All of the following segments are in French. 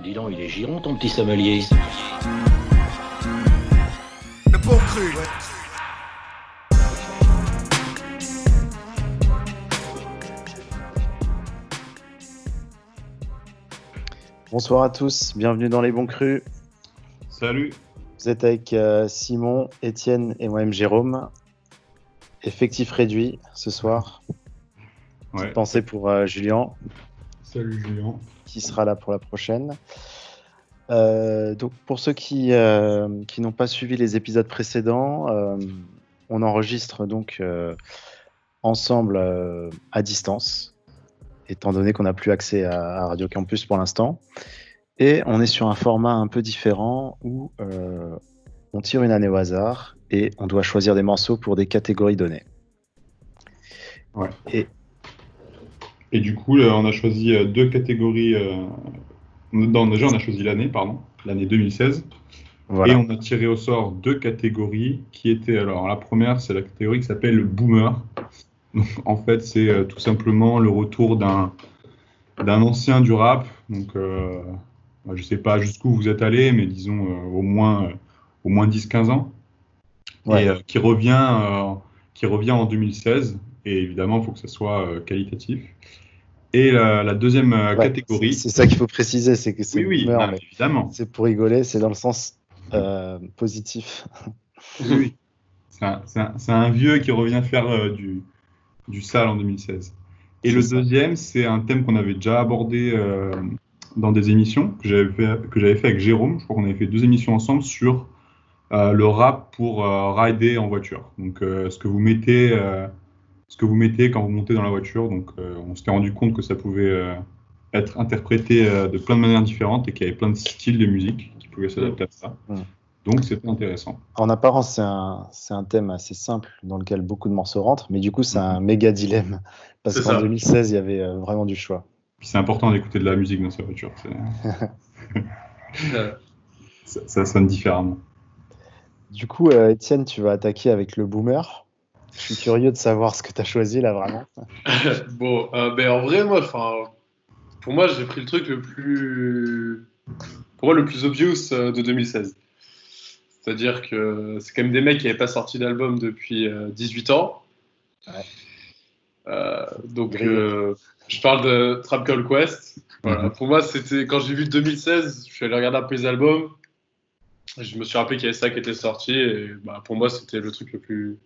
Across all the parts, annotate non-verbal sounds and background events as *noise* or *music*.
Dis donc, il est giron ton petit sommelier. Le bon cru, ouais. Bonsoir à tous, bienvenue dans les bons crus. Salut. Vous êtes avec euh, Simon, Étienne et moi-même Jérôme. Effectif réduit ce soir. Ouais. Pensez pour euh, Julien Salut Julien. Qui sera là pour la prochaine. Euh, donc pour ceux qui, euh, qui n'ont pas suivi les épisodes précédents, euh, on enregistre donc ensemble à distance, étant donné qu'on n'a plus accès à, à Radio Campus pour l'instant. Et on est sur un format un peu différent où on tire une année au hasard et on doit choisir des morceaux pour des catégories données. Ouais. Et Et du coup, là, on a choisi euh, deux catégories. euh, non, déjà, on a choisi l'année, pardon, l'année 2016. voilà. Et on a tiré au sort deux catégories qui étaient. Alors, la première, c'est la catégorie qui s'appelle le boomer. Donc, en fait, c'est euh, tout simplement le retour d'un d'un ancien du rap. Donc, euh, bah, je sais pas jusqu'où vous êtes allé, mais disons euh, au moins, euh, au moins 10-15 ans. Ouais. Et euh, qui, revient, euh, qui revient en 2016. Et évidemment, il faut que ça soit euh, qualitatif. Et la, la deuxième euh, Ouais, catégorie. C'est ça qu'il faut préciser, c'est que c'est Oui, oui, boomer, non, mais mais évidemment. c'est pour rigoler, c'est dans le sens euh, positif. Oui, oui. C'est un, vieux qui revient faire euh, du, du sale en 2016. Et le ça. deuxième, c'est un thème qu'on avait déjà abordé euh, dans des émissions que j'avais fait, avec Jérôme. Je crois qu'on avait fait deux émissions ensemble sur le rap pour rider en voiture. Donc, ce que vous mettez, ce que vous mettez quand vous montez dans la voiture. Donc, euh, on s'était rendu compte que ça pouvait euh, être interprété euh, de plein de manières différentes et qu'il y avait plein de styles de musique qui pouvaient s'adapter à ça. Mm. Donc, c'était intéressant. En apparence, c'est un, c'est un thème assez simple dans lequel beaucoup de morceaux rentrent, mais du coup, c'est un méga dilemme. Parce C'est qu'en ça. 2016, il y avait euh, vraiment du choix. Puis c'est important d'écouter de la musique dans sa voiture. c'est- *laughs* ça, ça sonne différemment. Du coup, euh, Étienne, tu vas attaquer avec le boomer. Je suis curieux de savoir ce que tu as choisi là, vraiment. *laughs* bon, euh, ben en vrai, moi, enfin, pour moi, j'ai pris le truc le plus, pour moi, le plus obvious euh, de 2016. C'est-à-dire que c'est quand même des mecs qui n'avaient pas sorti d'album depuis euh, 18 ans. Ouais. Euh, donc, euh, je parle de Trap Call Quest. Voilà. Mhm. Pour moi, c'était quand j'ai vu 2016, je suis allé regarder un peu les albums. Je me suis rappelé qu'il y avait ça qui était sorti. Et bah, pour moi, c'était le truc le plus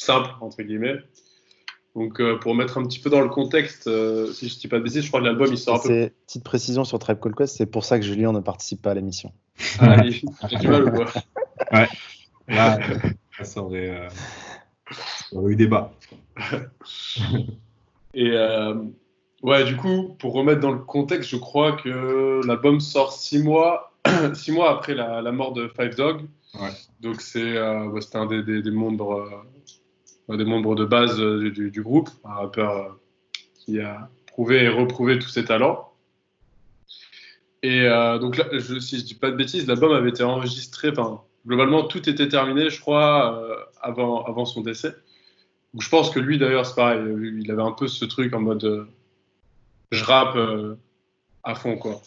simple, entre guillemets. Donc, euh, pour mettre un petit peu dans le contexte, euh, si je ne dis pas de bêtises, je crois que l'album il sort un peu. C'est petite précision sur Tribe Call Quest, c'est pour ça que Julien ne participe pas à l'émission. Ah, J'ai du mal au voir. *laughs* Là, *laughs* euh, ça aurait, euh, ça aurait eu débat. *laughs* Et euh, ouais, du coup, pour remettre dans le contexte, je crois que l'album sort six mois, *clears throat* six mois après la, la mort de Five Dog. Ouais. Donc c'est euh, ouais, un des, des, des membres, des membres de base euh, du, du- du groupe, un rappeur euh, qui a prouvé et reprouvé tous ses talents. Et euh, donc là, je, si je dis pas de bêtises, l'album avait été enregistré, enfin globalement tout était terminé, je crois, euh, avant, avant son décès. Donc, je pense que lui d'ailleurs c'est pareil, il avait un peu ce truc en mode euh, je rappe à fond quoi.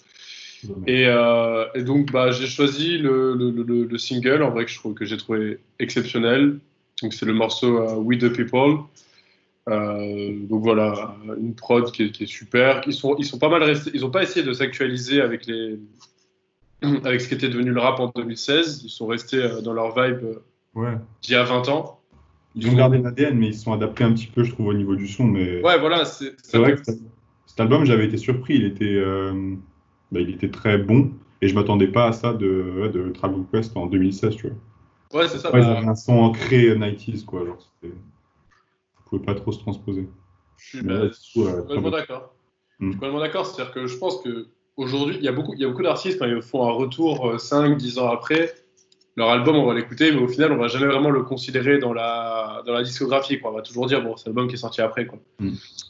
Et, euh, et donc, bah, j'ai choisi le, le, le- le single, en vrai, que je trouve que j'ai trouvé exceptionnel. Donc, c'est le morceau euh, We the People. Euh, donc voilà, une prod qui est, qui est super. Ils sont, ils sont pas mal restés. Ils ont pas essayé de s'actualiser avec les, *clears throat* avec ce qui était devenu le rap en 2016. Ils sont restés euh, dans leur vibe Ouais. d'il y a 20 ans. Ils ont gardé l'ADN, mais ils se sont adaptés un petit peu, je trouve, au niveau du son. Mais Ouais, voilà, c'est vrai que cet cet album, j'avais été surpris. Il était, euh, bah, il était très bon. Et je m'attendais pas à ça de, de Travel Quest en 2016, tu vois. Ouais, c'est ça. Ouais, ils bah, avaient un son ancré 90s, quoi. Genre, c'était- Vous pouvez pas trop se transposer. je suis tout, euh, complètement d'accord. Je suis complètement d'accord. C'est-à-dire que je pense que aujourd'hui, il y a beaucoup, il y a beaucoup d'artistes quand ils font un retour 5, 10 ans après, leur album, on va l'écouter, mais au final, on va jamais vraiment le considérer dans la, dans la discographie. Quoi. On va toujours dire, bon, c'est l'album qui est sorti après. Quoi.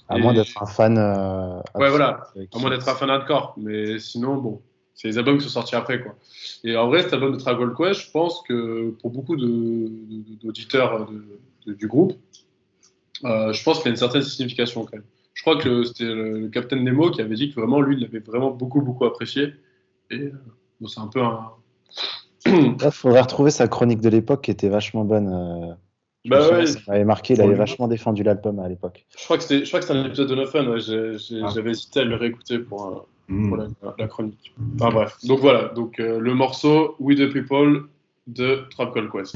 À Et- moins d'être un fan. euh, Ouais, voilà. avec À moins d'être un fan hardcore. Mais sinon, bon, c'est les albums qui sont sortis après. Quoi. Et en vrai, cet album de Travel Quest, je pense que pour beaucoup d'auditeurs du groupe, euh, je pense qu'il y a une certaine signification quand même. Je crois que c'était le, le Captain Nemo qui avait dit que vraiment, lui, il l'avait vraiment beaucoup, beaucoup apprécié. Et euh, bon, c'est un peu un. *clears throat* Il faudrait retrouver sa chronique de l'époque qui était vachement bonne. euh, je Bah souviens, ouais. ça m'avait marqué, il avait vachement défendu l'album à l'époque. Je crois que c'était un épisode de No Fun. ouais, Ah. J'avais hésité à le réécouter pour, pour la, la chronique. Enfin bref. Donc voilà. Donc euh, le morceau We the People de Trap Call Quest.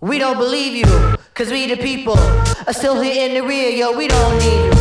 We don't believe you, cause we the people are still here in the rear, yo, we don't need you.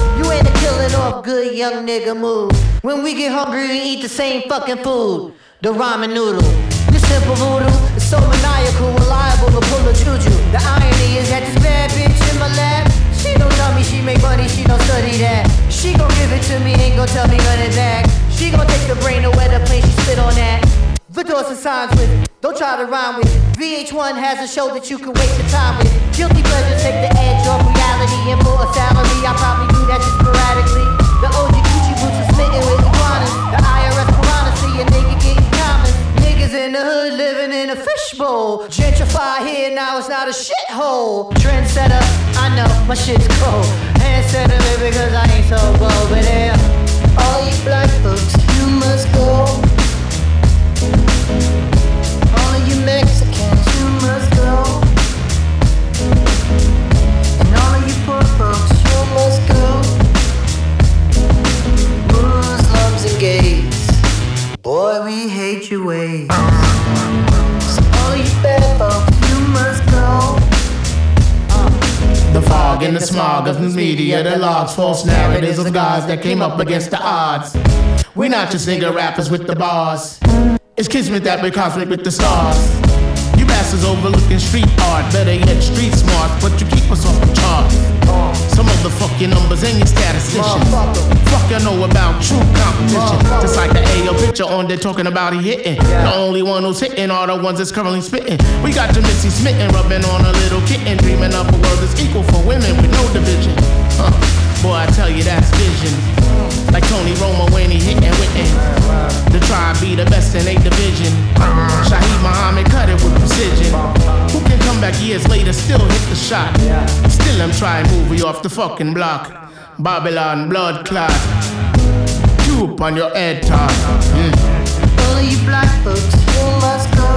Off good young nigga move. When we get hungry, we eat the same fucking food. The ramen noodle. Your simple voodoo is so maniacal, reliable to pull a juju. The irony is that this bad bitch in my lap, she don't tell me she make money, she don't study that. She gon' give it to me, ain't gon' tell me of that. She gon' take the brain where the plane she spit on that. The doors and signs with, it. don't try to rhyme with. it. VH1 has a show that you can waste your time with. Guilty pleasures take the edge off reality and for a salary. I probably do that just sporadically. Fishbowl. Gentrify here, now it's not a shithole. Trendsetter, I know my shit's cold. Handsetter because I ain't so bold. But yeah, all you black folks, you must go. All you Mexicans, you must go. And all of you poor folks, you must go. Muslims and gays, boy, we hate your ways. The fog and the smog of news media that logs false narratives of guys that came up against the odds. We're not just nigga rappers with the bars. It's kismet that we cosmic with the stars. You bastards overlooking street art, better yet street smart, but you keep us off the charts. Some of the fucking numbers and your statisticians. Fuck you know about true competition. Just like the AO picture on there talking about he hitting. The only one who's hitting are the ones that's currently spitting. We got your Missy smitten, rubbing on a little kitten, dreaming up a world that's equal for women with no division. Huh. Boy, I tell you that's vision. Like Tony Romo when he hitting witten. The tribe be the best in a division. Shaheed Muhammad cut it with precision. Who can come back years later, still hit the shot? Still I'm trying to move you off the fucking block. Babylon blood clot. Coop on your head top. Mm. All of you black folks, you must go.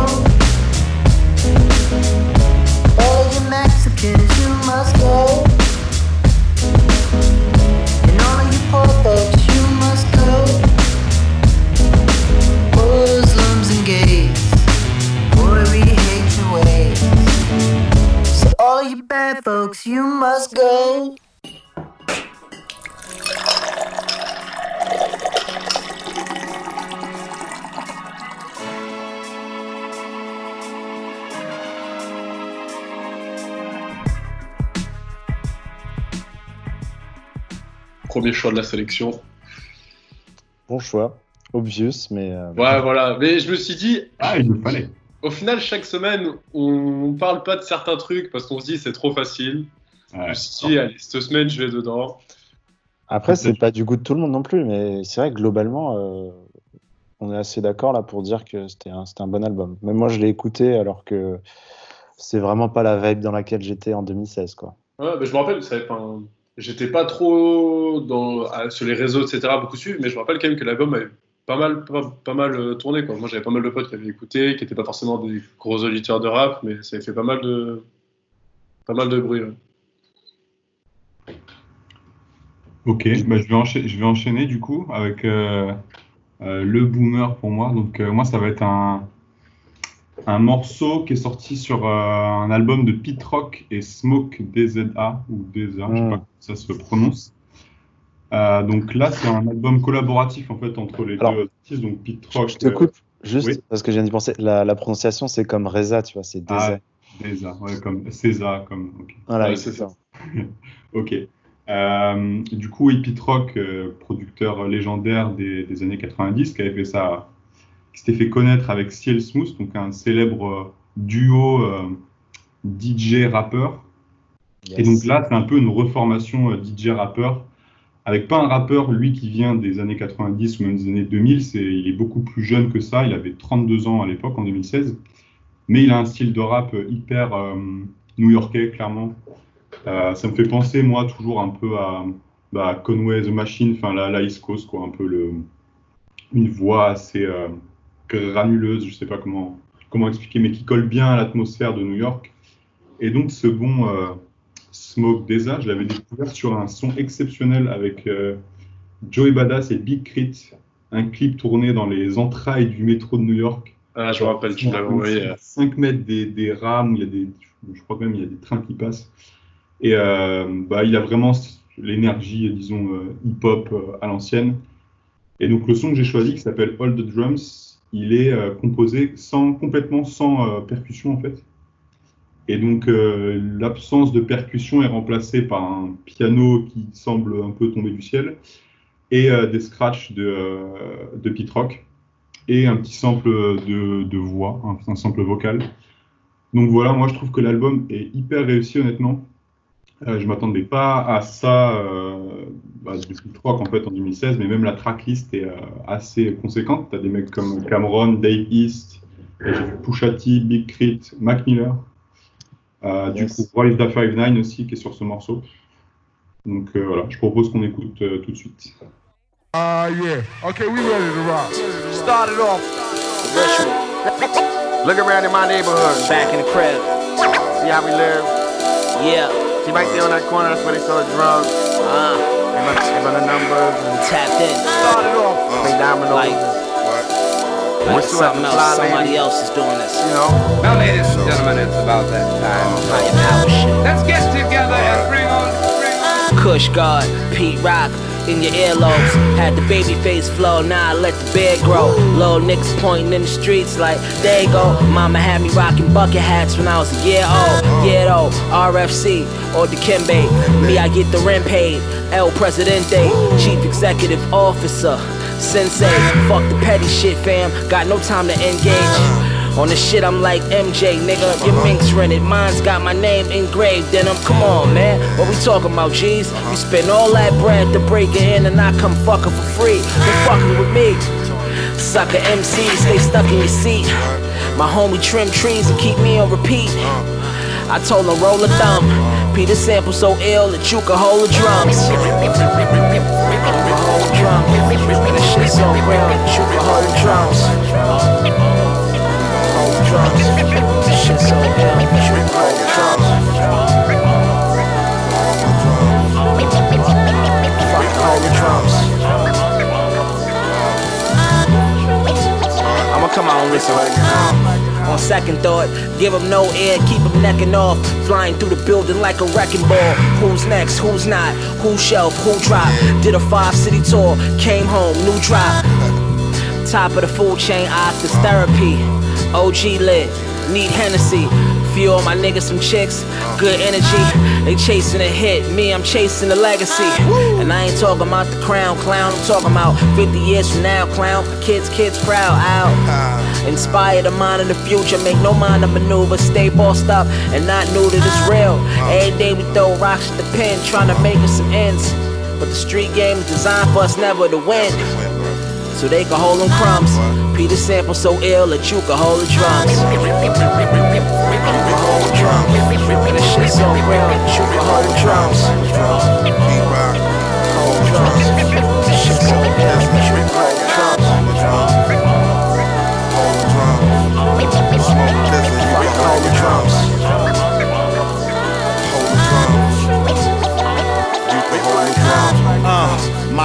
Premier choix de la sélection. Bon choix. Obvious, mais. euh, Ouais, voilà. Mais je me suis dit, Ah, il le fallait. au final, chaque semaine, on parle pas de certains trucs parce qu'on se dit c'est trop facile. Je Ouais. me suis dit, allez, cette semaine, je vais dedans. Après, c'est pas du goût de tout le monde non plus, mais c'est vrai que globalement, euh, on est assez d'accord là pour dire que c'était un, un bon album. Même moi, je l'ai écouté alors que c'est vraiment pas la vibe dans laquelle j'étais en 2016, quoi. Ouais, mais je me rappelle, ça, enfin, j'étais pas trop dans, sur les réseaux, etc., beaucoup suivre, mais je me rappelle quand même que l'album avait pas mal, pas, mal euh, tourné. Quoi. Moi, j'avais pas mal de potes qui avaient écouté, qui n'étaient pas forcément des gros auditeurs de rap, mais ça avait fait pas mal de, pas mal de bruit. Ok, bah, je, vais enchaîner, je vais enchaîner du coup avec euh, euh, le boomer pour moi. Donc moi ça va être un, un morceau qui est sorti sur euh, un album de Pete Rock et Smoke DZA ou DZA, je sais pas Mm. comment ça se prononce. Euh, donc là c'est un album collaboratif en fait entre les Alors, deux artistes, donc Pete Rock. Je te euh, coupe juste oui. parce que je viens d'y penser. La, la prononciation, c'est comme Reza, tu vois, c'est Ah, Deza. DZA, ouais, comme César, comme. ok. Voilà, Ouais, c'est ça. *laughs* Ok. Euh, du coup, Pete Rock, producteur légendaire des, des années 90, qui avait fait ça, qui s'était fait connaître avec Ciel Smooth, donc un célèbre euh, duo euh, DJ rappeur. Et donc là, c'est un peu une reformation euh, DJ rappeur. Avec pas un rappeur, lui qui vient des années 90 ou même des années 2000, c'est, il est beaucoup plus jeune que ça, il avait 32 ans à l'époque, en 2016, mais il a un style de rap hyper euh, new-yorkais, clairement. Euh, ça me fait penser, moi, toujours un peu à bah, Conway the Machine, enfin la, la East Coast, quoi, un peu le, une voix assez euh, granuleuse, je sais pas comment, comment expliquer, mais qui colle bien à l'atmosphère de New York. Et donc ce bon euh, Smoke Desa, je l'avais découvert sur un son exceptionnel avec euh, Joey Badass et Big Crit, un clip tourné dans les entrailles du métro de New York. Ah, je me rappelle, tu l'avais envoyé. 5 mètres des, des rames, il y a des, je crois même il y a des trains qui passent. Et euh, bah, il a vraiment l'énergie, disons, euh, hip-hop euh, à l'ancienne. Et donc le son que j'ai choisi, qui s'appelle All the Drums, il est euh, composé sans, complètement sans euh, percussion en fait. Et donc euh, l'absence de percussion est remplacée par un piano qui semble un peu tomber du ciel et des scratchs de, euh, de Pete Rock et un petit sample de, de voix, un, sample vocal. Donc voilà, moi je trouve que l'album est hyper réussi honnêtement. Je m'attendais pas à ça bah, depuis Pete Rock en fait en 2016, mais même la tracklist est euh, assez conséquente. Tu as des mecs comme Cameron, Dave East, et j'ai vu Pusha T, Big Crit, Mac Miller. Euh, Du Yes. coup, Royce da 5'9 aussi qui est sur ce morceau. Donc euh, voilà, je propose qu'on écoute euh, tout de suite. Ah, yeah. Okay, we ready to rock. Started off the ritual. Look around in my neighborhood. Back in the crib. See how we live? Yeah. See right there on that corner, that's where they sell the drugs. Uh, They run, they run the numbers and tapped in. started off. Uh, Play dominoes. Like- Like Whistle at something else. Somebody lady. else is doing this. you know. Now, ladies and gentlemen, it's about that time. Oh, Higher oh, power shit. Let's get together and bring on, bring on. Kush God, Pete Rock in your earlobes. Had the baby face flow, now I let the beard grow. Little niggas pointing in the streets like, there you go. Mama had me rocking bucket hats when I was a year old. Yeah, though, RFC or Dikembe. Me, I get the rent paid. El Presidente, Chief Executive Officer. Sensei, fuck the petty shit, fam. Got no time to engage. On the shit, I'm like MJ, nigga. Your mink's rented, mine's got my name engraved in them. Come on, man. What we talking about, G's? You spend all that bread to break it in, and I come fucking for free. You fucking with me. Sucker MCs, stay stuck in your seat. My homie trim trees and keep me on repeat. I told him roll a thumb. Peter sample so ill that you can hold the drums. Hold drums. This shit so real that you can hold the drums. Hold the drums. This shit so ill that you can the drums. Fucking hold the drums. I'ma come on, listen. On second thought, give him no air, keep him necking off. Flying through the building like a wrecking ball. Who's next? Who's not? Who shelf? Who drop? Did a five city tour, came home, new drop. Top of the food chain, after therapy. OG lit, need Hennessy. Few my niggas some chicks, good energy. They chasing a hit, me I'm chasing the legacy. And I ain't talking about the crown, clown. I'm talking about 50 years from now, clown. Kids, kids proud, out. Inspire the mind of the future, make no mind of maneuver. Stay bossed up and not new to this real. Every day we throw rocks at the pen, trying to make us some ends. But the street game is designed for us never to win so they can hold them crumbs. Peter sample so ill that you can hold the drums. This shit so real that you can hold drums. Hold drums. Shit so drums.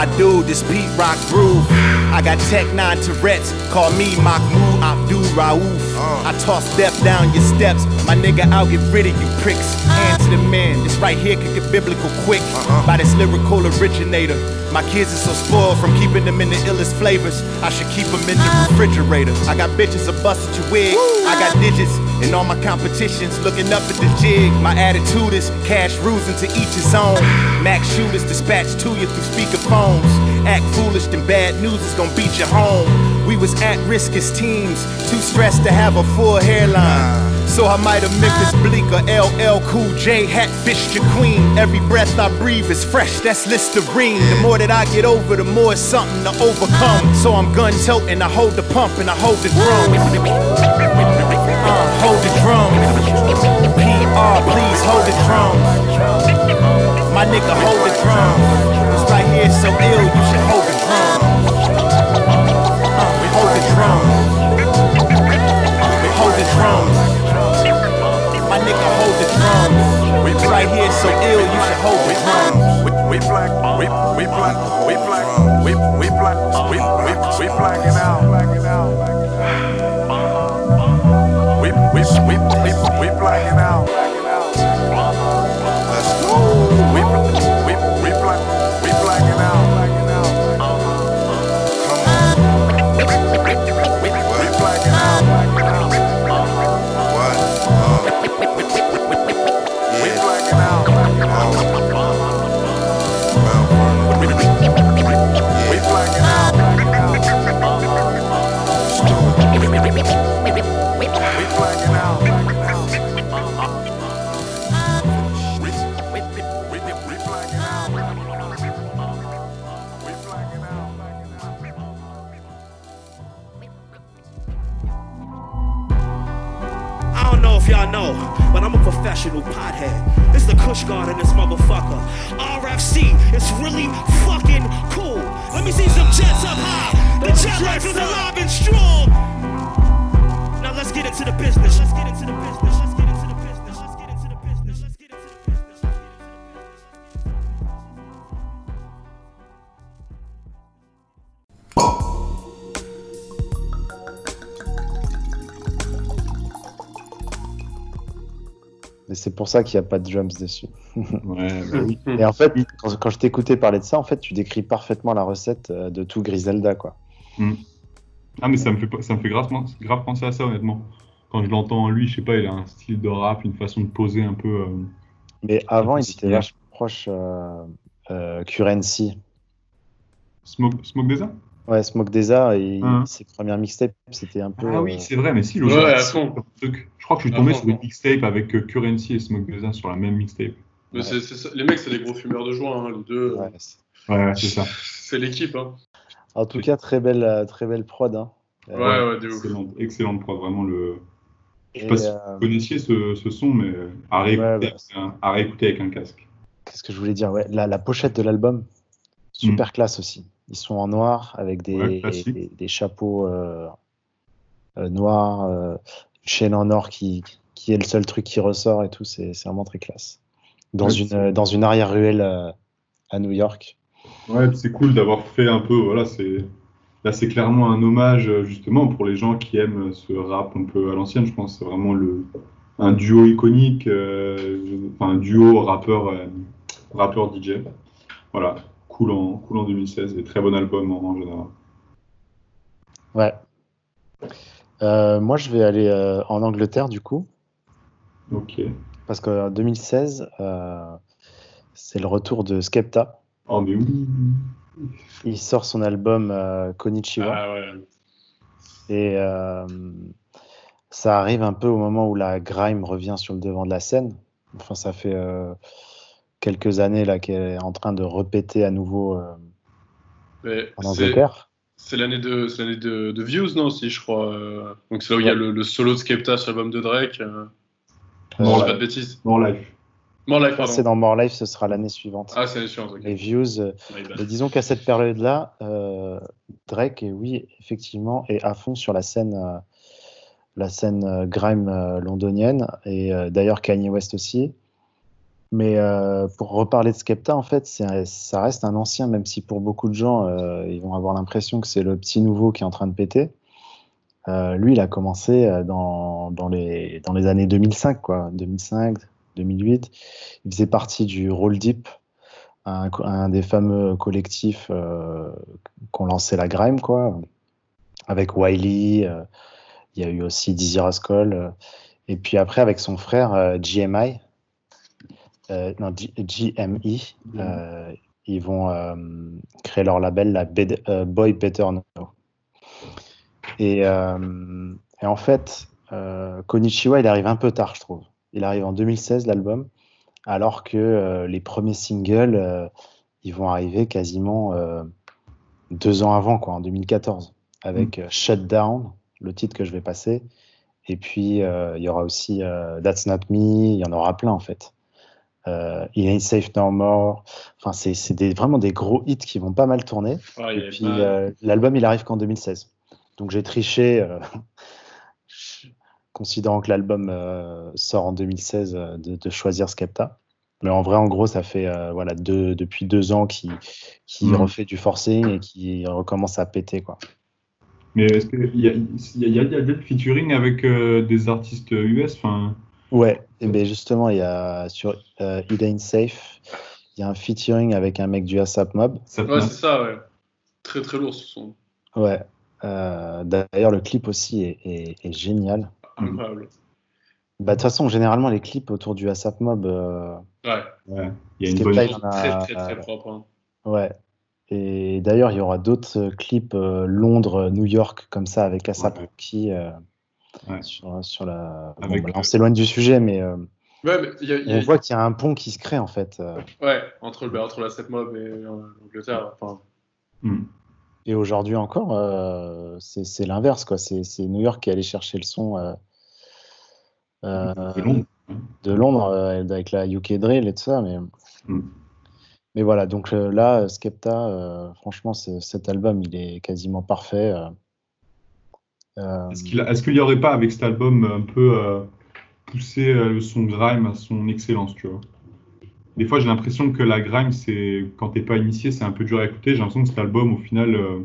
My dude, this beat Rock groove. I got Tech 9 Tourette's, call me Mahmoud Abdul Raouf. Uh. I toss death down your steps, my nigga, I'll get rid of you pricks. Uh. Hand to the man, this right here can get biblical quick. Uh-huh. By this lyrical originator. My kids are so spoiled from keeping them in the illest flavors. I should keep them in the uh. refrigerator. I got bitches a busted your wig, I got digits. In all my competitions, looking up at the jig. My attitude is cash rules into each his own. Max shooters dispatched to you through speakerphones. Act foolish, then bad news is gonna beat you home. We was at risk as teens, too stressed to have a full hairline. So I might have Memphis Bleak or LL Cool J hat fished your queen. Every breath I breathe is fresh, that's Listerine. The more that I get over, the more it's something to overcome. So I'm gun toting, I hold the pump and I hold the drum. Uh, hold the drum. PR, please hold the drum. My nigga, hold the drum. It's right here so ill, you should hold the drum. Uh, we hold the drum. We hold the drum. My nigga, hold the drum. It's right here so ill, you should hold the drum. We, we black, we, we black, we black, we, we black, we, we, we blacking out. Ça qu'il n'y a pas de drums dessus. *laughs* Ouais, bah oui. *laughs* Et en fait, quand, quand je t'écoutais parler de ça, en fait, tu décris parfaitement la recette euh, de tout Griselda, quoi. Mm. Ah, mais ça me fait, ça me fait grave, grave penser à ça, honnêtement. Quand je l'entends en lui, je sais pas, il a un style de rap, une façon de poser un peu. euh, Mais avant, il était vachement proche euh, euh, Currency. Smoke, Smoke Desa Ouais, Smoke Desa, et Hein. ses premières mixtapes, c'était un peu. Ah oui, euh, c'est vrai, mais si, le Ouais. Je crois que je suis tombé fond, sur une mixtape avec euh, Currency et Smoke Desa sur la même mixtape. Mais c'est- c'est ça. Les mecs, c'est des gros fumeurs de joint, hein, les deux. ouais, c'est- Ouais, ouais, c'est ça. C'est l'équipe. Hein. En tout cas, très belle, euh, très belle prod. Hein. Ouais, ouais, de ouf. Excellente, excellente prod, vraiment le. Je sais Et, pas si euh, vous connaissiez ce, ce son, mais à réécouter, Ouais, bah, avec un- à réécouter avec un casque. Qu'est-ce que je voulais dire? Ouais, la, la pochette de l'album, super classe aussi. Ils sont en noir avec des. Ouais, des, des chapeaux euh, euh, noirs, euh, une chaîne en or qui, qui est le seul truc qui ressort et tout. C'est vraiment très classe. Dans Ouais, une, dans une arrière-ruelle à New York. Ouais, c'est cool d'avoir fait un peu, voilà, c'est là c'est clairement un hommage justement pour les gens qui aiment ce rap un peu à l'ancienne, je pense, c'est vraiment le un duo iconique, enfin un duo rappeur rappeur DJ. Voilà, cool en cool en 2016 et très bon album en, en général. Ouais. Euh, moi, je vais aller euh, en Angleterre du coup, Ok. parce qu'en 2016, euh, c'est le retour de Skepta. Oh mais oui. Il sort son album Konichiwa. Ah ouais. Et ça arrive un peu au moment où la grime revient sur le devant de la scène. Enfin, ça fait quelques années là qu'elle est en train de répéter à nouveau euh, Mais en c'est- Angleterre. C'est l'année de, c'est l'année de, de Views, non, aussi, je crois. euh. Donc c'est là où il y a le, le solo de Skepta sur l'album de Drake. Euh... Euh, si je dis ouais. pas de bêtises. More Life. More Life, pardon. c'est dans More Life, ce sera l'année suivante. Ah, c'est l'année suivante, views. euh, mais disons qu'à cette période-là, euh, Drake, est, oui, effectivement, est à fond sur la scène, euh, la scène euh, grime euh, londonienne, et euh, d'ailleurs Kanye West aussi. Mais euh, pour reparler de Skepta, en fait, ça reste un ancien, même si pour beaucoup de gens, euh, ils vont avoir l'impression que c'est le petit nouveau qui est en train de péter. Euh, lui, il a commencé dans, dans, les, dans les années 2005, quoi, 2005, 2008. Il faisait partie du Roll Deep, un, des fameux collectifs qu'on lançait la grime, quoi, avec Wiley. il y a eu aussi Dizzy Rascal. et puis après, avec son frère GMI, non, G- GME, euh, ils vont euh, créer leur label, la Bed- euh, Boy Better Know. Et, euh, et en fait, euh, Konichiwa, il arrive un peu tard, je trouve. Il arrive en 2016, l'album, alors que euh, les premiers singles, euh, ils vont arriver quasiment euh, deux ans avant, quoi, en 2014, avec euh, Shutdown, le titre que je vais passer. Et puis, euh, il y aura aussi euh, That's Not Me, il y en aura plein, en fait. Euh, It Ain't Safe No More. Enfin, c'est c'est des, vraiment des gros hits qui vont pas mal tourner. Ouais, il y Et puis, pas- euh, l'album, il arrive qu'en 2016. Donc, j'ai triché, euh, *laughs* considérant que l'album euh, sort en 2016, euh, de, de choisir Skepta. Mais en vrai, en gros, ça fait euh, voilà, deux, depuis deux ans qu'il Mhm. refait du forcing et qu'il recommence à péter. Quoi. Mais est-ce qu'il y a, il y, a, il y a- il y a des featuring avec euh, des artistes US enfin, Ouais, et ben justement, il y a sur euh, It Ain't Safe, il y a un featuring avec un mec du ASAP Mob. Ouais, c'est ça, ouais. Très très lourd ce son. Ouais. Euh, D'ailleurs, le clip aussi est, est- est génial. Incroyable. Bah, de toute façon, généralement, les clips autour du ASAP Mob, euh, Ouais. Ouais, il y a une bonne. a- Très très très propre. hein. Ouais. Et d'ailleurs, il y aura d'autres euh, clips euh, Londres, New York, comme ça, avec ASAP qui euh, sur, sur la. Bon, bah, on s'éloigne du sujet, mais euh, Ouais, mais il y a, il y a- on voit qu'il y a un pont qui se crée en fait. euh. Ouais, entre, le- bah, entre la 7 mob et euh, l'Angleterre. Enfin, Hmm. Et aujourd'hui encore, euh, c'est l'inverse, quoi. C'est c'est New York qui est allé chercher le son euh, euh, De Londres. de Londres, euh, avec la UK Drill et tout ça. Mais, Hmm. mais voilà, donc euh, là, Skepta, euh, franchement, cet album, il est quasiment parfait. Euh. Est-ce qu'il est-ce qu'il y aurait pas avec cet album un peu euh, poussé euh, le son grime à son excellence, tu vois? Des fois, j'ai l'impression que la grime, c'est quand t'es pas initié, c'est un peu dur à écouter. J'ai l'impression que cet album, au final, euh,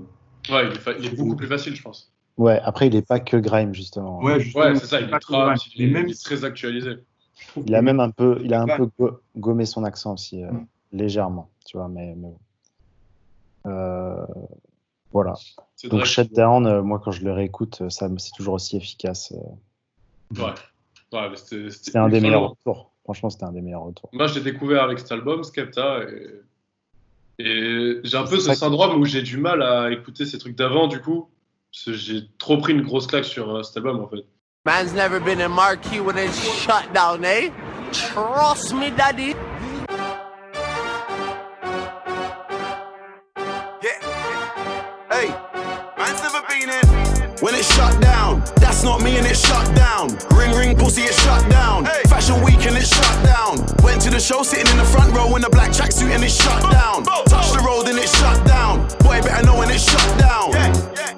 ouais, il est, fa- il est beaucoup plus facile, je pense. Ouais, après, il n'est pas que grime, justement. ouais, justement, Ouais, c'est ça, il est, trop grime. trap, il, est, Mais même il est très actualisé. Il a même un peu, il a un Ouais. peu go- gommé son accent aussi, euh, Mm. légèrement, tu vois, mais, mais bon. Euh, voilà. Donc. Shutdown, euh, moi quand je le réécoute, euh, ça, c'est toujours aussi efficace. euh. Ouais. C'était C'était un des meilleurs retours. Franchement, c'était un des meilleurs retours. Moi, je l'ai découvert avec cet album, Skepta, et, et j'ai un peu ce syndrome où j'ai du mal à écouter ces trucs d'avant, du coup, parce que j'ai trop pris une grosse claque sur euh, cet album, en fait. Man's never been in marquee when it's shut down, eh? Trust me, daddy. Shut down, that's not me and it's shut down. Ring ring pussy, it's shut down. Fashion week and it's shut down. Went to the show sitting in the front row in a black tracksuit and it's shut down. Touch the road and it's shut down. Boy, better know when it's shut down.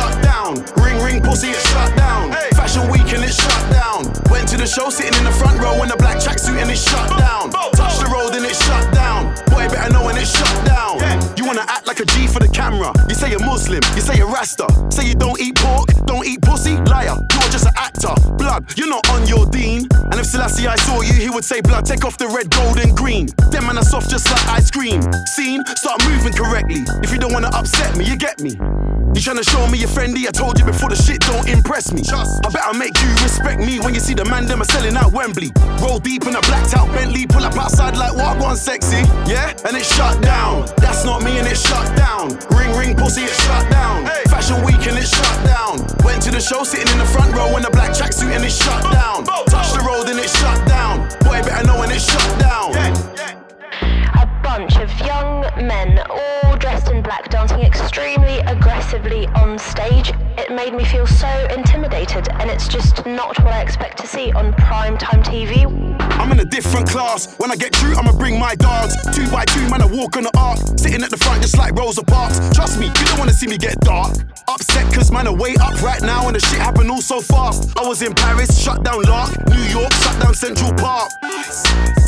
down. Ring ring pussy, it's shut down. Fashion week and it's shut down. Went to the show sitting in the front row in a black tracksuit and it's shut down. Touch the road and it's shut down. Boy, better know when it's shut down. You wanna act like a G for the camera. You say you're Muslim, you say you're Rasta. Say you don't eat pork, don't eat pussy. Liar, you're just an actor. Blood, you're not on your dean. And if Selassie I saw you, he would say, Blood, take off the red, gold, and green. Them man are soft just like ice cream. Scene, start moving correctly. If you don't wanna upset me, you get me. You tryna show me you're friendly? I told you before the shit don't impress me. I better make you respect me when you see the man them are selling out Wembley. Roll deep in a blacked out Bentley, pull up outside like what one sexy. Yeah, and it's shut down. That's not me and it's shut down. Ring ring pussy, it's shut down. Fashion week and it's shut down. Went to the show sitting in the front row in a black tracksuit and it's shut down. Touch the road and it's shut down. Boy, better know when it's shut down. A bunch of young men, all dressed in black, dancing extremely aggressively on stage. It made me feel so intimidated, and it's just not what I expect to see on prime time TV. I'm in a different class. When I get through, I'ma bring my dogs. Two by two, man, I walk on the arc. Sitting at the front just like Rosa Parks. Trust me, you don't wanna see me get dark. Upset cause man are way up right now and the shit happened all so fast. I was in Paris, shut down Lark, New York, shut down Central Park.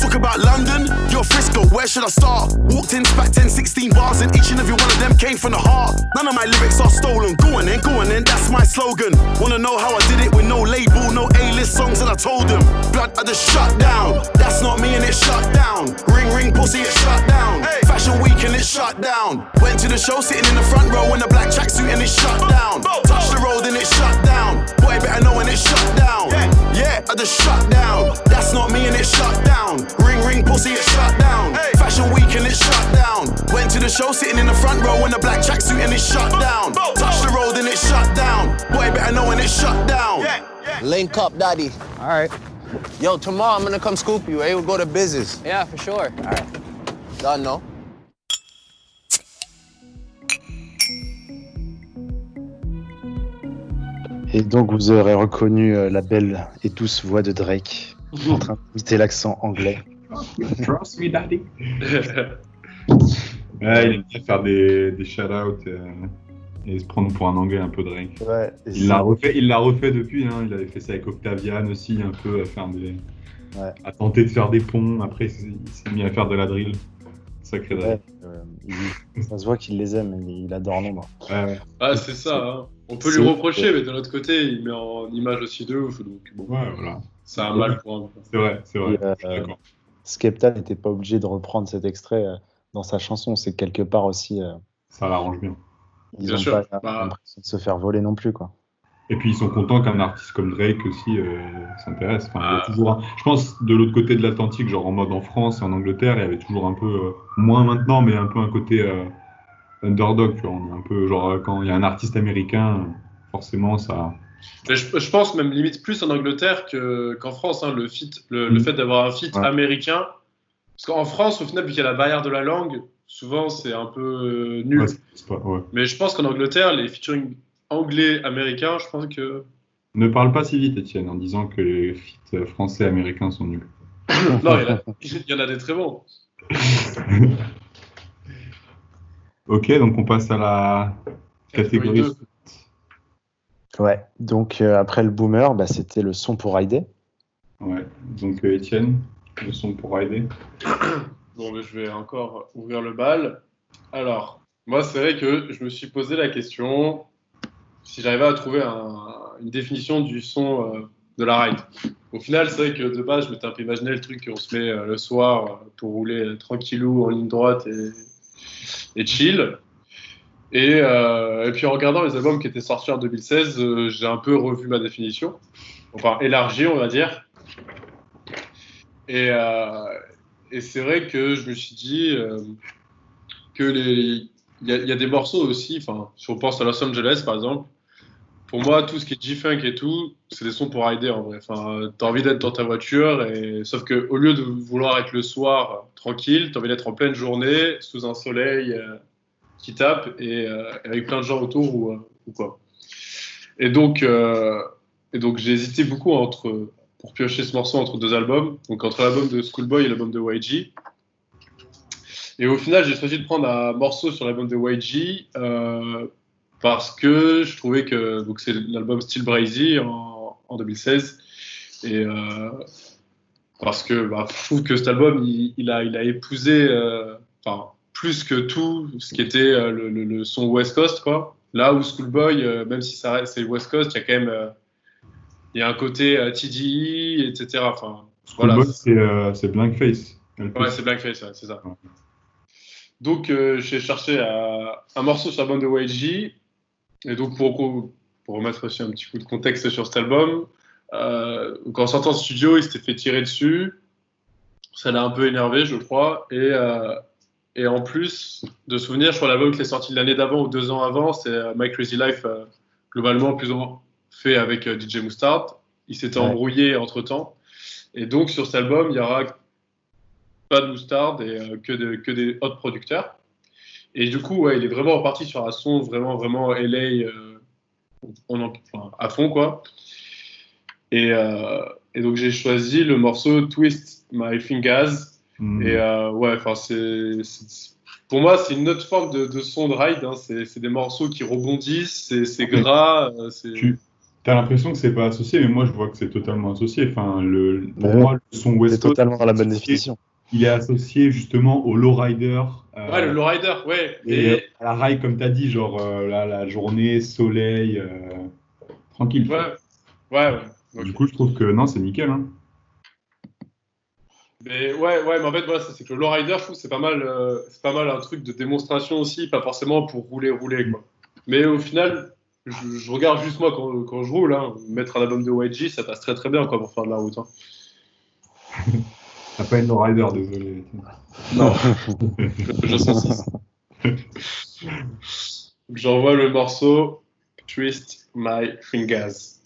Talk about London, you're Frisco, where should I start? Walked in, spat 10, 16 bars, and each and every one of them came from the heart. None of my lyrics are stolen. Go on then, go on then, that's my slogan. Wanna know how I did it with no label, no A-list songs, and I told them. Blood, I just shut down. That's not me and it shut down. Ring, ring, pussy, it shut down. Fashion week and it shut down. Went to the show, sitting in the front row in a black tracksuit and it shut down. Touch the road and it shut down. Boy, better know when it shut down. Yeah, I just shut down. That's not me and it shut down. Ring, ring, pussy, it shut down. Fashion week and it shut down. Went to the show, sitting in the front row in a black tracksuit and it shut down. Touch the road and it shut down. Boy, better know when it shut down. Link up, daddy. All right. Yo, tomorrow I'm gonna come scoop you, eh? We'll go to business. Yeah, for sure. All right. Done, no? Et donc vous aurez reconnu euh, la belle et douce voix de Drake *laughs* en train d'imiter l'accent anglais. Trust me, daddy. *laughs* Ouais, il aime bien faire des, des shout-outs euh, et se prendre pour un anglais un peu Drake. Ouais, Il l'a refait, il l'a refait depuis, hein. il avait fait ça avec Octavian aussi, un peu à faire des. Ouais. à tenter de faire des ponts, après il s'est mis à faire de la drill. Sacré Drake. Ouais, euh, il- ça se voit qu'il les aime, il, il adore Londres. Ouais, ouais. Ah, c'est ça. hein. On peut lui reprocher, mais de l'autre côté, il met en image aussi de ouf. Donc, bon, Ouais, voilà. c'est un mal pour un. C'est vrai, c'est vrai. Euh. Skepta n'était pas obligé de reprendre cet extrait euh, dans sa chanson, c'est quelque part aussi. euh, Ça l'arrange bien. ils Bien ont sûr, pas bah- l'impression de se faire voler non plus, quoi. Et puis ils sont contents qu'un artiste comme Drake aussi euh, s'intéresse. Enfin, Ah. toujours un- Je pense de l'autre côté de l'Atlantique, genre en mode en France et en Angleterre, il y avait toujours un peu, euh, moins maintenant, mais un peu un côté euh, underdog. Tu vois. On est un peu genre quand il y a un artiste américain, forcément ça. Mais je, je pense même limite plus en Angleterre que- qu'en France, hein, le, feat- le, le Mm. fait d'avoir un feat Ouais. américain. Parce qu'en France, au final, vu qu'il y a la barrière de la langue, souvent c'est un peu euh, nul. Ouais, c'est- c'est pas- ouais. Mais je pense qu'en Angleterre, les featuring anglais-américains, je pense que. Ne parle pas si vite, Étienne, en disant que les feats français et américains sont nuls. *coughs* non, il y, en a, il y en a des très bons. *laughs* Ok, donc on passe à la catégorie. Catégorie Ouais, donc euh, après le boomer, bah, c'était le son pour Rider. Ouais, donc euh, Étienne, le son pour aider. *coughs* Bon, mais je vais encore ouvrir le bal. Alors, moi, c'est vrai que je me suis posé la question si j'arrivais à trouver un- une définition du son euh, de la ride. Au final, c'est vrai que de base, je m'étais un peu imaginé le truc qu'on se met euh, le soir pour rouler tranquillou en ligne droite et, et chill. Et, euh, et puis en regardant les albums qui étaient sortis en 2016, euh, j'ai un peu revu ma définition, enfin élargi, on va dire. Et, euh, et c'est vrai que je me suis dit que les, il y, a- des morceaux aussi, enfin, si on pense à Los Angeles par exemple, pour moi, tout ce qui est G-Funk et tout, c'est des sons pour rider en vrai. Enfin, t'as envie d'être dans ta voiture, et... sauf que au lieu de vouloir être le soir tranquille, t'as envie d'être en pleine journée, sous un soleil qui tape, et euh, avec plein de gens autour ou, euh, quoi. Et donc, euh, et donc j'ai hésité beaucoup entre, pour piocher ce morceau entre deux albums, donc entre l'album de Schoolboy et l'album de YG. Et au final, j'ai choisi de prendre un morceau sur l'album de YG euh, parce que je trouvais que c'est l'album Still Brazy en, en 2016 et euh, parce que bah, je trouve que cet album il, a il a épousé euh, plus que tout ce qui était euh, le, le- le son West Coast quoi. Là où Schoolboy, euh, même si ça reste c'est West Coast, il y a quand même euh, il y a un côté euh, TDE, etc. Enfin voilà. C'est Blankface. Ouais, c'est Blackface, ouais, c'est ça. Donc, euh, j'ai cherché à- un morceau sur l'album de YG. Et donc, pour, pour remettre aussi un petit coup de contexte sur cet album, euh, donc en sortant de studio, il s'était fait tirer dessus. Ça l'a un peu énervé, je crois. Et, euh, et en plus de souvenirs, je crois l'album qui est sorti l'année d'avant ou deux ans avant, c'est euh, My Crazy Life, euh, globalement plus ou moins fait avec euh, DJ Mustard. Il s'était Ouais. embrouillé entre temps. Et donc, sur cet album, il y aura pas de Mustard et que, de- que des autres producteurs. Et du coup, ouais, il est vraiment reparti sur un son vraiment, vraiment LA euh, on en- enfin, à fond, quoi. Et, euh, et donc, j'ai choisi le morceau Twist My Fingers. Et euh, ouais, enfin, c'est. pour moi, c'est une autre forme de, de son de ride. hein. C'est des morceaux qui rebondissent, c'est gras. euh, c'est- Tu as l'impression que c'est pas associé, mais moi je vois que c'est totalement associé. Enfin, le, pour Ouais. moi, le son West C'est Coast, totalement la bonne définition. Il est associé justement au lowrider. euh, Ouais, le lowrider, ouais. et à la ride, comme tu as dit, genre euh, la, la journée, soleil, euh, tranquille. Ouais, ouais, ouais. Du coup, je trouve que non, c'est nickel. Hein. Mais ouais, ouais, mais en fait, voilà, c'est que le lowrider, je trouve, que c'est pas mal, euh, c'est pas mal un truc de démonstration aussi, pas forcément pour rouler, rouler, quoi. Mais au final, je, je regarde juste moi quand, quand je roule, hein, mettre un album de YG, ça passe très très bien, quoi, pour faire de la route. hein. *laughs* T'as pas une lowrider, désolé. Non, *laughs* je sens J'envoie le morceau Twist My Fingers.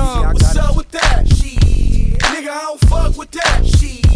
Dumb. What's up with that? Shit. Nigga, I don't fuck with that. Shit.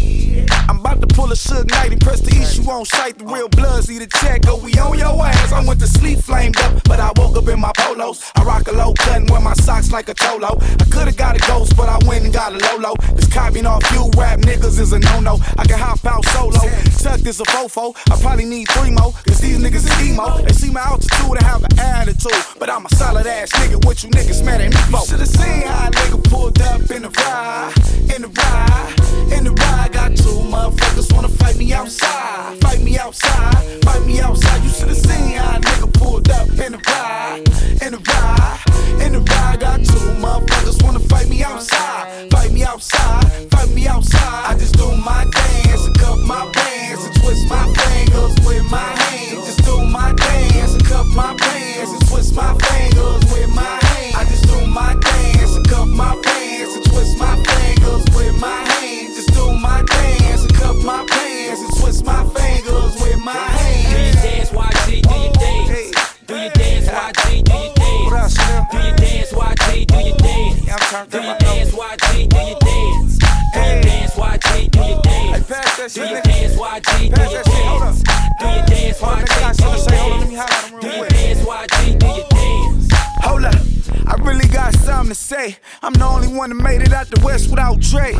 Pull a Suge Knight and press the issue on sight. The real bloods need a check, go we on your ass. I went to sleep flamed up, but I woke up in my polos. I rock a low cut and wear my socks like a cholo. I could've got a ghost, but I went and got a Lolo. Cause copying off you rap niggas is a no-no. I can hop out solo. Tuck is a fofo. I probably need three more, cause these niggas is emo. They see my altitude and have an attitude. But I'm a solid ass nigga, what you niggas mad at me for? Should've seen how a nigga pulled up in the ride, in the ride, in the ride. Got two motherfuckers wanna fight me outside, fight me outside, fight me outside. You should've seen how a nigga pulled up in the ride, in the ride, in the ride. Got two motherfuckers wanna fight me outside, fight me outside, fight me outside. I just do my dance. And cup my bands and twist my fingers with my hands. Just do my dance. And cup my bands and twist my fingers dance. Do your dance, YG, do your dance. Do your dance, YG, do your dance. Do your dance, YG, do your dance. Do your dance, YG, do your dance. Do your dance, something to say. I'm the only one that made it out the West without Dre.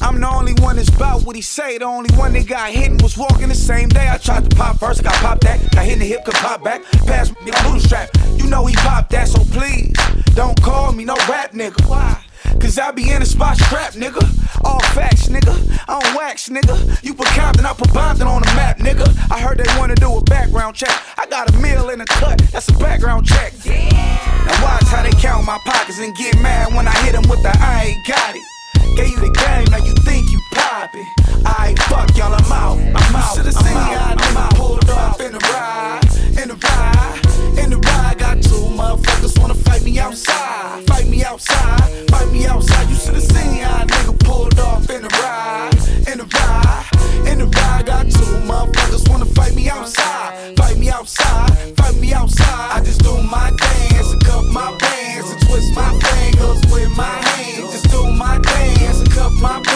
I'm the only one that's about what he say. The only one that got hit and was walking the same day. I tried to pop first, I got popped that. Got hit in the hip, could pop back. Pass me the blue strap. You know he popped that, so please don't call me no rap nigga. Why? Cause I be in the spot strapped, nigga. All facts, nigga. I don't wax, nigga. You put Compton, I put Bompton on the map, nigga. I heard they wanna do a background check. I got a meal in a cut, that's a background check. Yeah. Now watch how they count my pockets and get mad when I hit them with the I ain't got it. Gave you the game, now you think you poppin'. I fuck y'all, I'm out. I'm out. Should've seen how a nigga pulled off in the ride, outside, fight me outside. You should've seen how a nigga pulled off in the ride, in the ride, in the ride. Got two motherfuckers wanna fight me outside, fight me outside, fight me outside. I just do my dance and cup my bands and twist my fingers with my hands. Just do my dance and cup my bands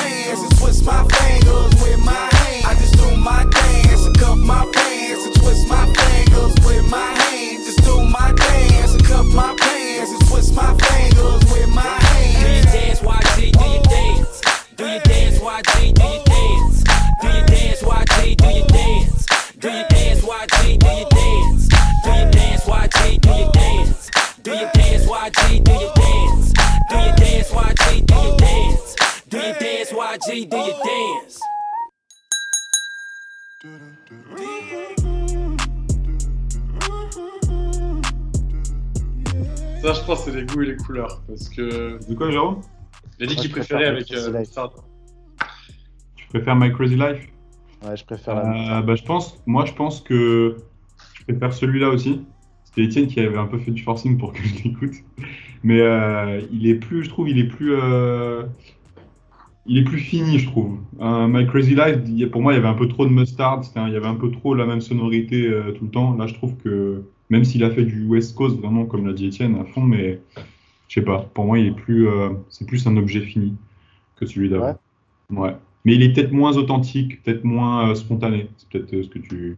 YG, do your dance. Ça, je pense, c'est les goûts et les couleurs. Parce que. De quoi, Jérôme? Il a dit qu'il préférait avec euh. Tu préfères My Crazy Life? Ouais, je préfère la Euh, bah, je pense, moi, je pense que je préfère celui-là aussi. C'était Étienne qui avait un peu fait du forcing pour que je l'écoute. Mais euh, il est plus, je trouve, il est plus, euh, il est plus fini, je trouve. Euh, My Crazy Life, pour moi, il y avait un peu trop de mustard. un- il y avait un peu trop la même sonorité euh, tout le temps. Là, je trouve que même s'il a fait du West Coast vraiment, comme l'a dit Étienne, à fond, mais je sais pas. Pour moi, il est plus, euh, c'est plus un objet fini que celui d'avant. Ouais. Mais il est peut-être moins authentique, peut-être moins euh, spontané. C'est peut-être euh, ce que tu.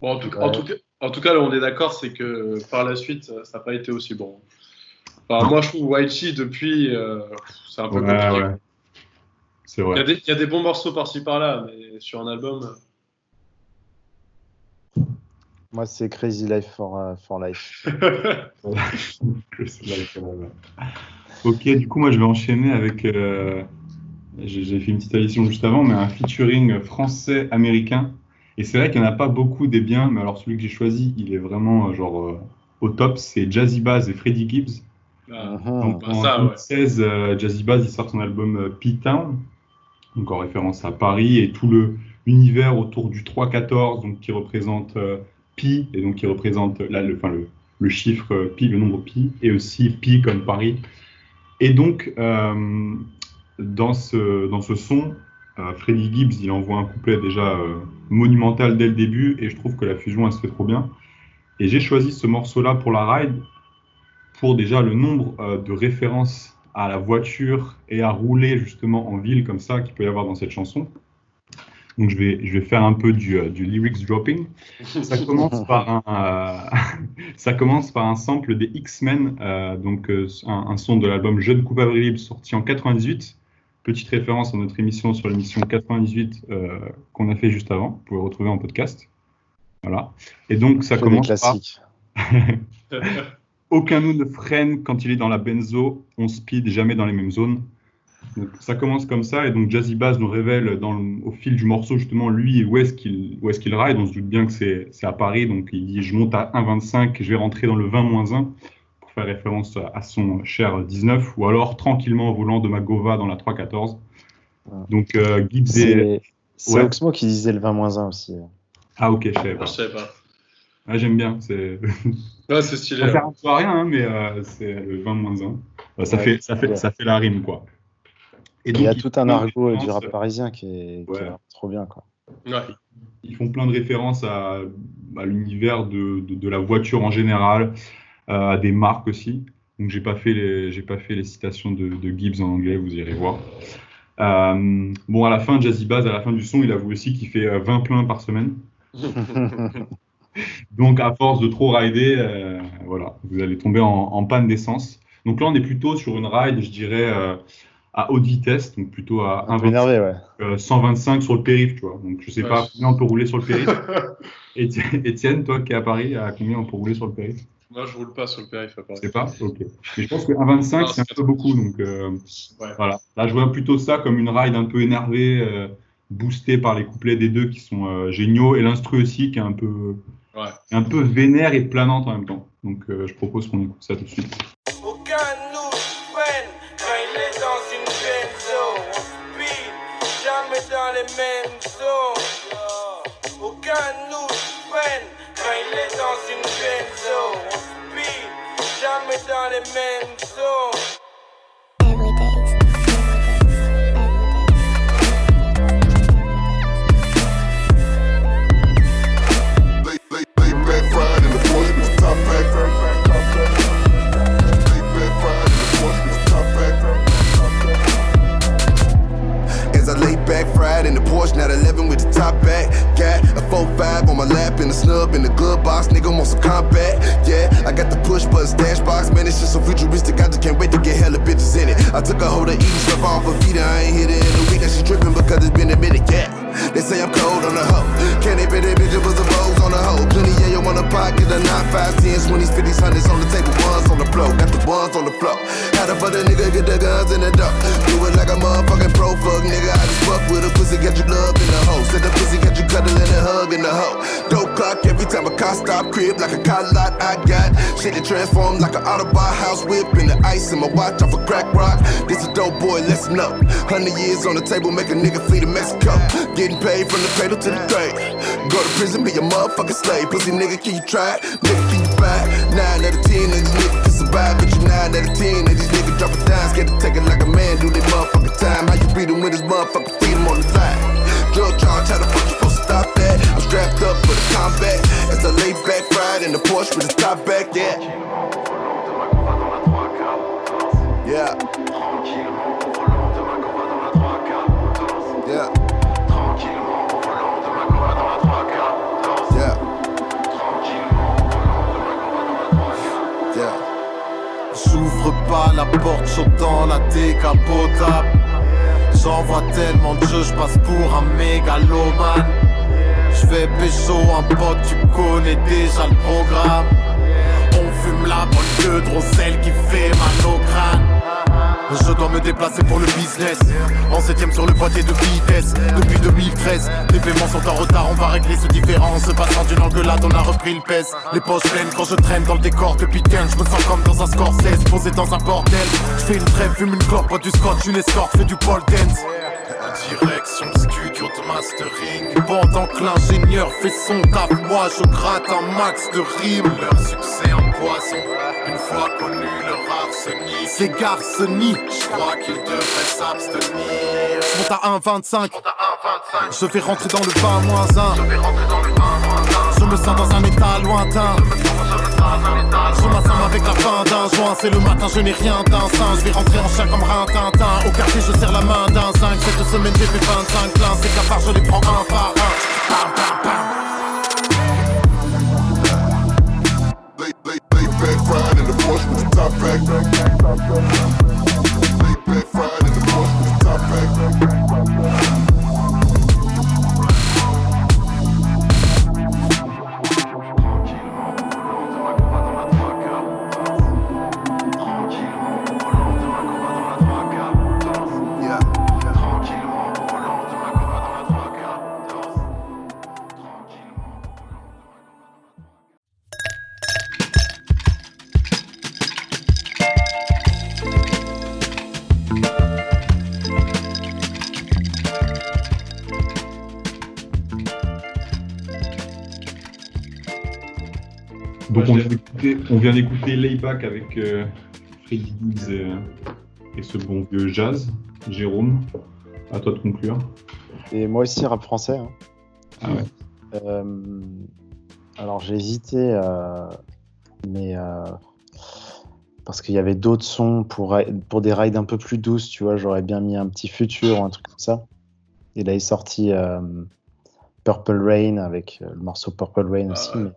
Bon, en, tout, en, tout cas, en tout cas, là, on est d'accord, c'est que par la suite, ça n'a pas été aussi bon. Enfin, moi, je trouve Whitey, depuis, euh, c'est un peu Ouais, compliqué. Ouais. C'est Il y, a vrai. des, il y a des bons morceaux par-ci par-là, mais sur un album. euh, Moi, c'est Crazy Life for, euh, for Life. *laughs* Ok, du coup, moi, je vais enchaîner avec. euh, J'ai fait une petite addition juste avant, mais un featuring français-américain. Et c'est vrai qu'il n'y en a pas beaucoup des biens, mais alors celui que j'ai choisi, il est vraiment euh, genre euh, au top. C'est Jazzy Bass et Freddie Gibbs. Ah, Donc, bah, en ça, ouais. 2016, euh, Jazzy Bass il sort son album euh, P-Town, donc en référence à Paris et tout le l'univers autour du 3-14, donc qui représente euh, pi et donc qui représente là le, chiffre euh, pi, le nombre pi, et aussi pi comme Paris. Et donc euh, dans ce dans ce son, euh, Freddie Gibbs il envoie un couplet déjà euh, monumental dès le début et je trouve que la fusion elle se fait trop bien. Et j'ai choisi ce morceau-là pour la ride pour déjà le nombre euh, de références à la voiture et à rouler justement en ville comme ça qu'il peut y avoir dans cette chanson. Donc je vais, je vais faire un peu du, euh, du lyrics dropping. Ça *laughs* commence par un, euh, *laughs* ça commence par un sample des X-Men, euh, donc euh, un, un son de l'album Jeune coupable libre sorti en 98. Petite référence à notre émission sur l'émission 98 euh, qu'on a fait juste avant. Vous pouvez retrouver en podcast. Voilà. Et donc ça commence par. *laughs* aucun nous ne freine quand il est dans la benzo, on speed jamais dans les mêmes zones. Donc, ça commence comme ça, et donc Jazzy Bass nous révèle dans le- au fil du morceau justement lui où est-ce qu'il qu'il ride. On se doute bien que c'est à Paris, donc il dit je monte à 1,25, je vais rentrer dans le 20-1 pour faire référence à, à son cher 19, ou alors tranquillement au volant de ma Gova dans la 314. Donc euh, Gibbs et... C'est Ouais. Oxmo qui disait le 20-1 aussi. Ah ok, je savais Je pas. savais pas. Ah, J'aime bien, c'est... Ouais, *laughs* c'est stylé. Ça sert peu à rien, hein, mais euh, c'est le 20 moins 1. ça, Ouais, fait, ça, fait, ça fait la rime, quoi. Et Il y a tout un argot du références- rap parisien qui est, qui trop bien. Quoi. Ouais. Ils font plein de références à, à l'univers de, de, de la voiture en général, euh, à des marques aussi. Donc j'ai pas fait les j'ai pas fait les citations de, de Gibbs en anglais, vous irez voir. Euh, bon à la fin, Jazzy Bass, à la fin du son, il avoue aussi qu'il fait euh, 20 pleins par semaine. *laughs* Donc à force de trop rider, euh, voilà, vous allez tomber en, en panne d'essence. Donc là on est plutôt sur une ride, je dirais, euh, à haute vitesse, donc plutôt à Un peu 1,25, énervé, ouais. euh, 125 sur le périph', tu vois. Donc je sais Ouais. pas combien on peut rouler sur le périph'. *laughs* Étienne, toi qui es à Paris, à combien on peut rouler sur le périph' Moi, je roule pas sur le périph' à Paris. Je sais pas, ok. Mais je pense que 1,25 Non, c'est un c'est peu beaucoup, donc euh, Ouais. voilà. Là je vois plutôt ça comme une ride un peu énervée, euh, boostée par les couplets des deux qui sont euh, géniaux et l'instru aussi qui est un peu, Ouais. un peu vénère et planante en même temps. Donc euh, je propose qu'on écoute ça tout de suite. Aucun de nous freine quand il est dans une benzo. On speed, jamais dans les mêmes zones. Aucun de nous freine quand il est dans une benzo. On speed, jamais dans les mêmes zones. Back, fried in the Porsche, not 11 with the top back. Got a 4-5 on my lap and a snub in the glove box. Nigga want some combat. Yeah, I got the push button stash box. Man, it's just so futuristic. I just can't wait to get hella bitches in it. I took a hold of eating stuff off her feet. I ain't hit it in a week. And she tripping because it's been a minute. Yeah, they say I'm cold on the hoe. Can't bet that bitch it was a crib like a car lot I got. Shit that transform like an Autobahn house whip in the ice in my watch off a crack rock. This a dope boy, listen up. Hundred years on the table, make a nigga flee to Mexico. Getting paid from the cradle to the grave. Go to prison, be a motherfucking slave. Pussy nigga, can you try it? Nigga, can you buy? Nine out of ten of these niggas can survive, but you nine out of ten of these niggas dropping dimes. Get to take it like a man, do they motherfucking time. How you beat him with his motherfucking freedom on the line? How the fuck you supposed to stop? I'm strapped up for the combat. As I lay back, ride in the Porsche with the top back, yeah. Yeah. J'ouvre pas la porte, dans la décapotable. J'envoie tellement de jeux, j'passe pour un mégalomane. J'fais pécho un pote, tu connais déjà le programme. On fume la bonne queue de Roselle qui fait mal au crâne. Je dois me déplacer pour le business. En septième sur le boîtier de vitesse. Depuis 2013 Les paiements sont en retard. On va régler ce différent Se passant d'une engueulade on a repris le pèse. Les poches pleines quand je traîne dans le décor Depuis 15 je me sens comme dans un Scorsese Posé dans un bordel. Je fais une trêve, fume une clope, bois du scotch Une escorte, fais du pole dance Direction studio de mastering. Pendant que l'ingénieur fait son taf Moi je gratte un max de rimes. Leur succès un poison Une fois connu leur arsenic Ces garçonnies Je crois qu'ils devraient s'abstenir. Je monte à 1,25 Je vais rentrer dans le 20 moins 1 Je me sens dans un état lointain. Je m'assomme avec la fin d'un joint, c'est le matin, je n'ai rien d'un. Je vais rentrer en chien comme Rintintin. Au quartier, je serre la main d'un zinc. Cette semaine, j'ai fait 25 pleins. Ces cafards, je les prends un par un. The. D'écouter Layback avec euh, Freddy Gibbs et, euh, et ce bon vieux jazz. Jérôme, à toi de conclure. Et moi aussi, rap français. hein. Ah ouais. Euh, alors j'ai hésité, euh, mais parce qu'il y avait d'autres sons pour, pour des rides un peu plus douces, tu vois, j'aurais bien mis un petit futur ou un truc comme ça. Et là est sorti euh, Purple Rain avec le morceau Purple Rain aussi. Mais,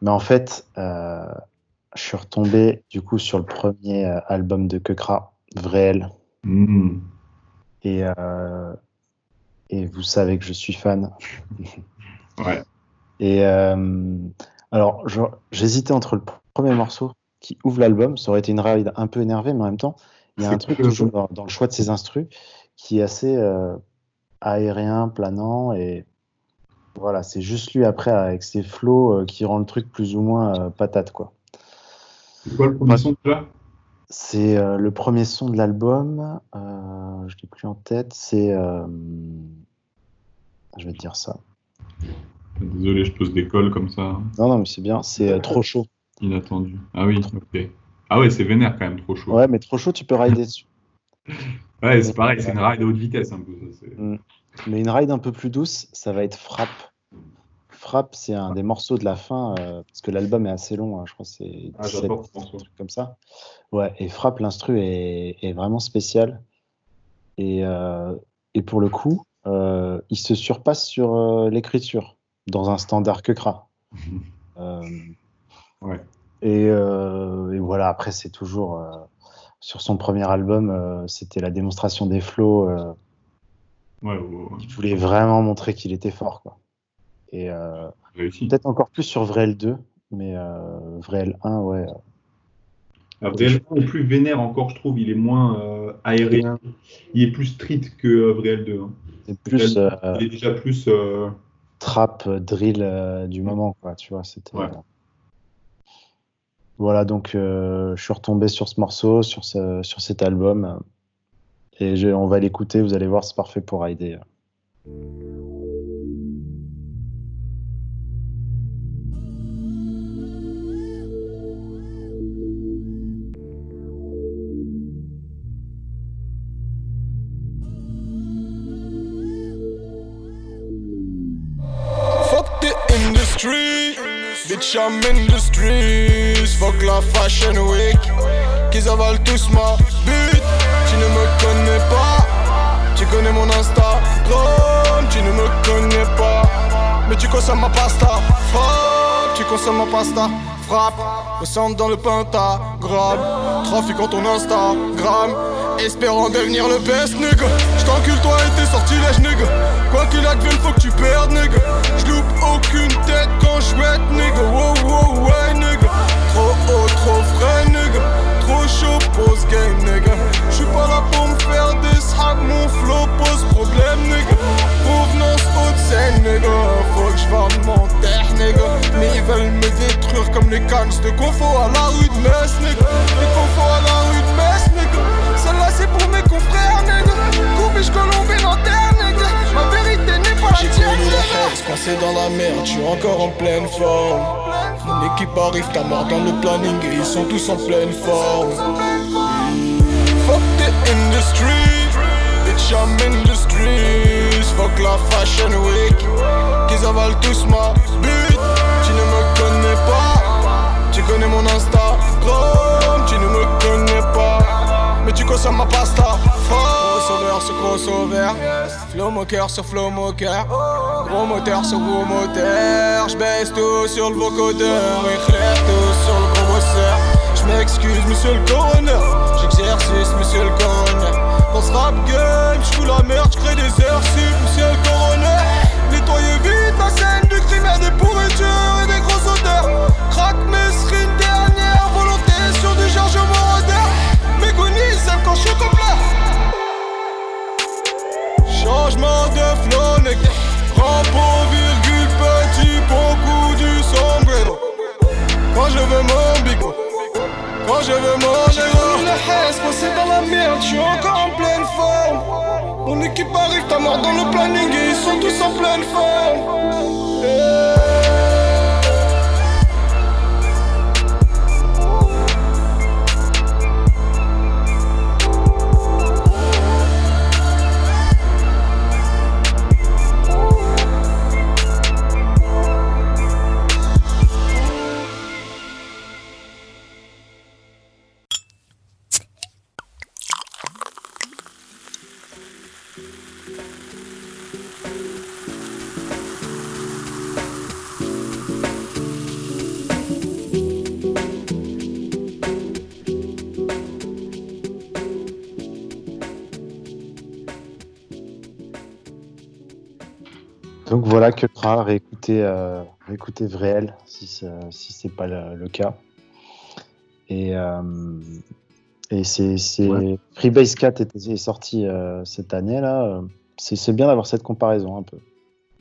mais en fait, euh, je suis retombé du coup sur le premier euh, album de Kekra, Vréel. Mm. Et, euh, et vous savez que je suis fan. Ouais. Et euh, alors, j'hésitais entre le premier morceau qui ouvre l'album, ça aurait été une ride un peu énervée, mais en même temps, il y a un truc toujours dans, dans le choix de ces instrus qui est assez euh, aérien, planant, et voilà, c'est juste lui après avec ses flows euh, qui rend le truc plus ou moins euh, patate, quoi. C'est quoi le premier son déjà? C'est euh, le premier son de l'album, euh, je l'ai plus en tête, c'est. euh, je vais te dire ça. Désolé, je pose des cols comme ça. Non, non, mais c'est bien, c'est euh, trop chaud. Inattendu. Ah oui, ok. Ah ouais, c'est vénère quand même, trop chaud. Ouais, mais trop chaud, tu peux rider dessus. Ouais, c'est pareil, c'est une ride à haute vitesse un peu. Ça, Mm. Mais une ride un peu plus douce, ça va être Frappe. Frappe, c'est un des morceaux de la fin, euh, parce que l'album est assez long, hein, je crois que c'est Ah, 17, j'adore ce morceau. un truc comme ça. Ouais, et Frappe, l'instru est, est vraiment spécial. Et, euh, et pour le coup, euh, il se surpasse sur l'écriture, dans un standard que Kra. *laughs* Euh, Ouais. et, et voilà, après, c'est toujours. sur son premier album, c'était la démonstration des flows. Ouais, ouais, ouais. il voulait vraiment montrer qu'il était fort. Quoi. Et euh, peut-être encore plus sur Vrel 2, mais euh, Vrel 1, ouais. Après, le est plus vénère encore, je trouve. Il est moins euh, aérien. Il est plus street que euh, Vrel 2. hein. C'est plus, Vrel 2, euh, Il est déjà plus. trap drill du moment, quoi. Tu vois, c'était. Ouais. Voilà, donc je suis retombé sur ce morceau, sur, ce, sur cet album. et je- on va l'écouter, vous allez voir, c'est parfait pour rider. Bitch I'm in the streets. Fuck la fashion week, qu'ils avalent tous ma bite. Tu ne me connais pas, tu connais mon Instagram. Tu ne me connais pas, mais tu consommes ma pasta. Frappe, tu consommes ma pasta. Frappe, centre dans le pentagramme. Trafiquant ton Instagram. Espérant devenir le best, nigga. J't'encule toi et tes sortilèges, nigga. Quoi qu'il advienne, faut que tu perdes, nigga. J'loupe aucune tête quand j'ouette, nigga. Wow, wow, ouais, nigga. Coincé dans la merde, je suis encore en pleine forme. Mon équipe arrive, t'as mort dans le planning et ils sont tous en pleine forme. Fuck the industry, bitch I'm in the streets. Fuck la fashion week, qu'ils avalent tous ma bite. Tu ne me connais pas, tu connais mon Instagram. Tu ne me connais pas, mais tu consommes ma pasta. Crossover sur crossover, flow moqueur sur flow moqueur. Gros moteur sur gros moteur, j'baisse tout sur le vocodeur, éclaire tout sur le gros bosseur. J'm'excuse, monsieur le coroner, j'exercice, monsieur le coroner. Dans ce rap game, j'fous la merde, j'crée des heures monsieur le coroner. Nettoyez vite la scène du crime, y'a des pourritures et des grosses odeurs. Craque mes screens dernière volonté sur du Georges Moroder. Mégonis, aime quand j'suis complet. Changement de flow, Crampon, virgule, petit bon coup du sombrero. Quand je veux mon bigot, quand je veux mon le hesse, coincé dans la merde, je suis encore en pleine forme. Mon équipe arrive, t'as mort dans le planning et ils sont tous en pleine forme. Voilà que Kra, réécoutez, euh, réécoutez Vréel si ce si c'est pas le, le cas. Et, euh, et c'est c'est- Freebase 4 est, est sorti euh, cette année là. C'est c'est bien d'avoir cette comparaison un peu,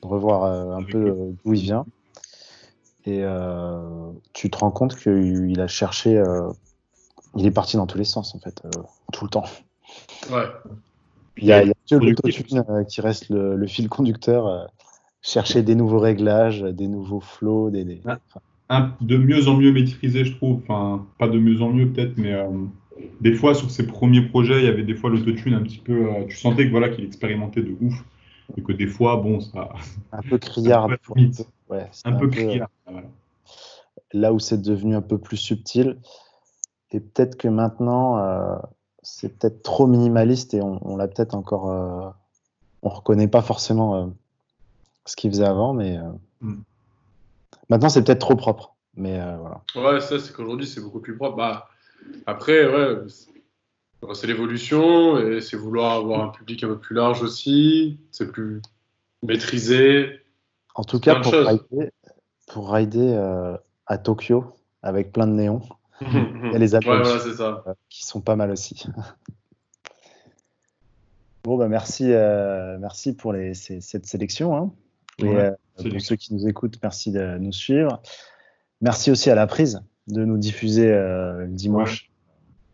de revoir euh, un peu d'où il vient. Et tu te rends compte qu'il a cherché, il est parti dans tous les sens en fait, tout le temps. Ouais. Il y a, il y a que l'autotune qui reste le, le fil conducteur. Euh, chercher des nouveaux réglages, des nouveaux des, des- un- de mieux en mieux maîtrisé, je trouve. Enfin, pas de mieux en mieux peut-être, mais euh, des fois sur ses premiers projets, il y avait des fois l'autotune un petit peu. euh, tu sentais que voilà qu'il expérimentait de ouf et que des fois, bon, ça. un peu criard. Un peu ouais, Un peu criard, voilà. Là où c'est devenu un peu plus subtil. Et peut-être que maintenant, euh, c'est peut-être trop minimaliste et on, on l'a peut-être encore. euh, on reconnaît pas forcément euh, ce qu'il faisait avant, mais euh, Mm. maintenant c'est peut-être trop propre. Mais euh, voilà. Ouais, ça, c'est qu'aujourd'hui, c'est beaucoup plus propre. Bah, après, ouais, c'est- c'est l'évolution et c'est vouloir avoir un public un peu plus large aussi. C'est plus maîtrisé. En tout C'est cas, pour rider, pour rider euh, à Tokyo avec plein de néons, il y a les Ouais, Apple voilà, c'est ça. euh, qui sont pas mal aussi. *laughs* bon, bah merci, euh, merci pour les, ces- cette sélection. hein. Et, Ouais. euh, pour ceux qui nous écoutent, merci de nous suivre. Merci aussi à la prise de nous diffuser euh, le dimanche.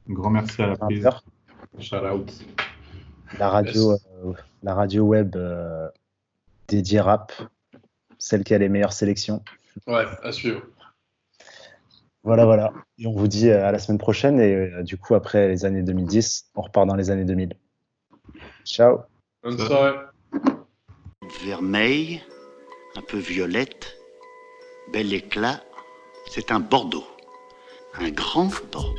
Un grand merci à la prise. 20h. Shout out. La radio, euh, la radio web dédiée rap, celle qui a les meilleures sélections. Ouais, à suivre. Voilà, voilà. Et on vous dit à la semaine prochaine. Et du coup, après les années 2010, on repart dans les années 2000. Ciao. Bonne soirée. Vermeil, un peu violette, bel éclat, c'est un Bordeaux. Un grand Bordeaux.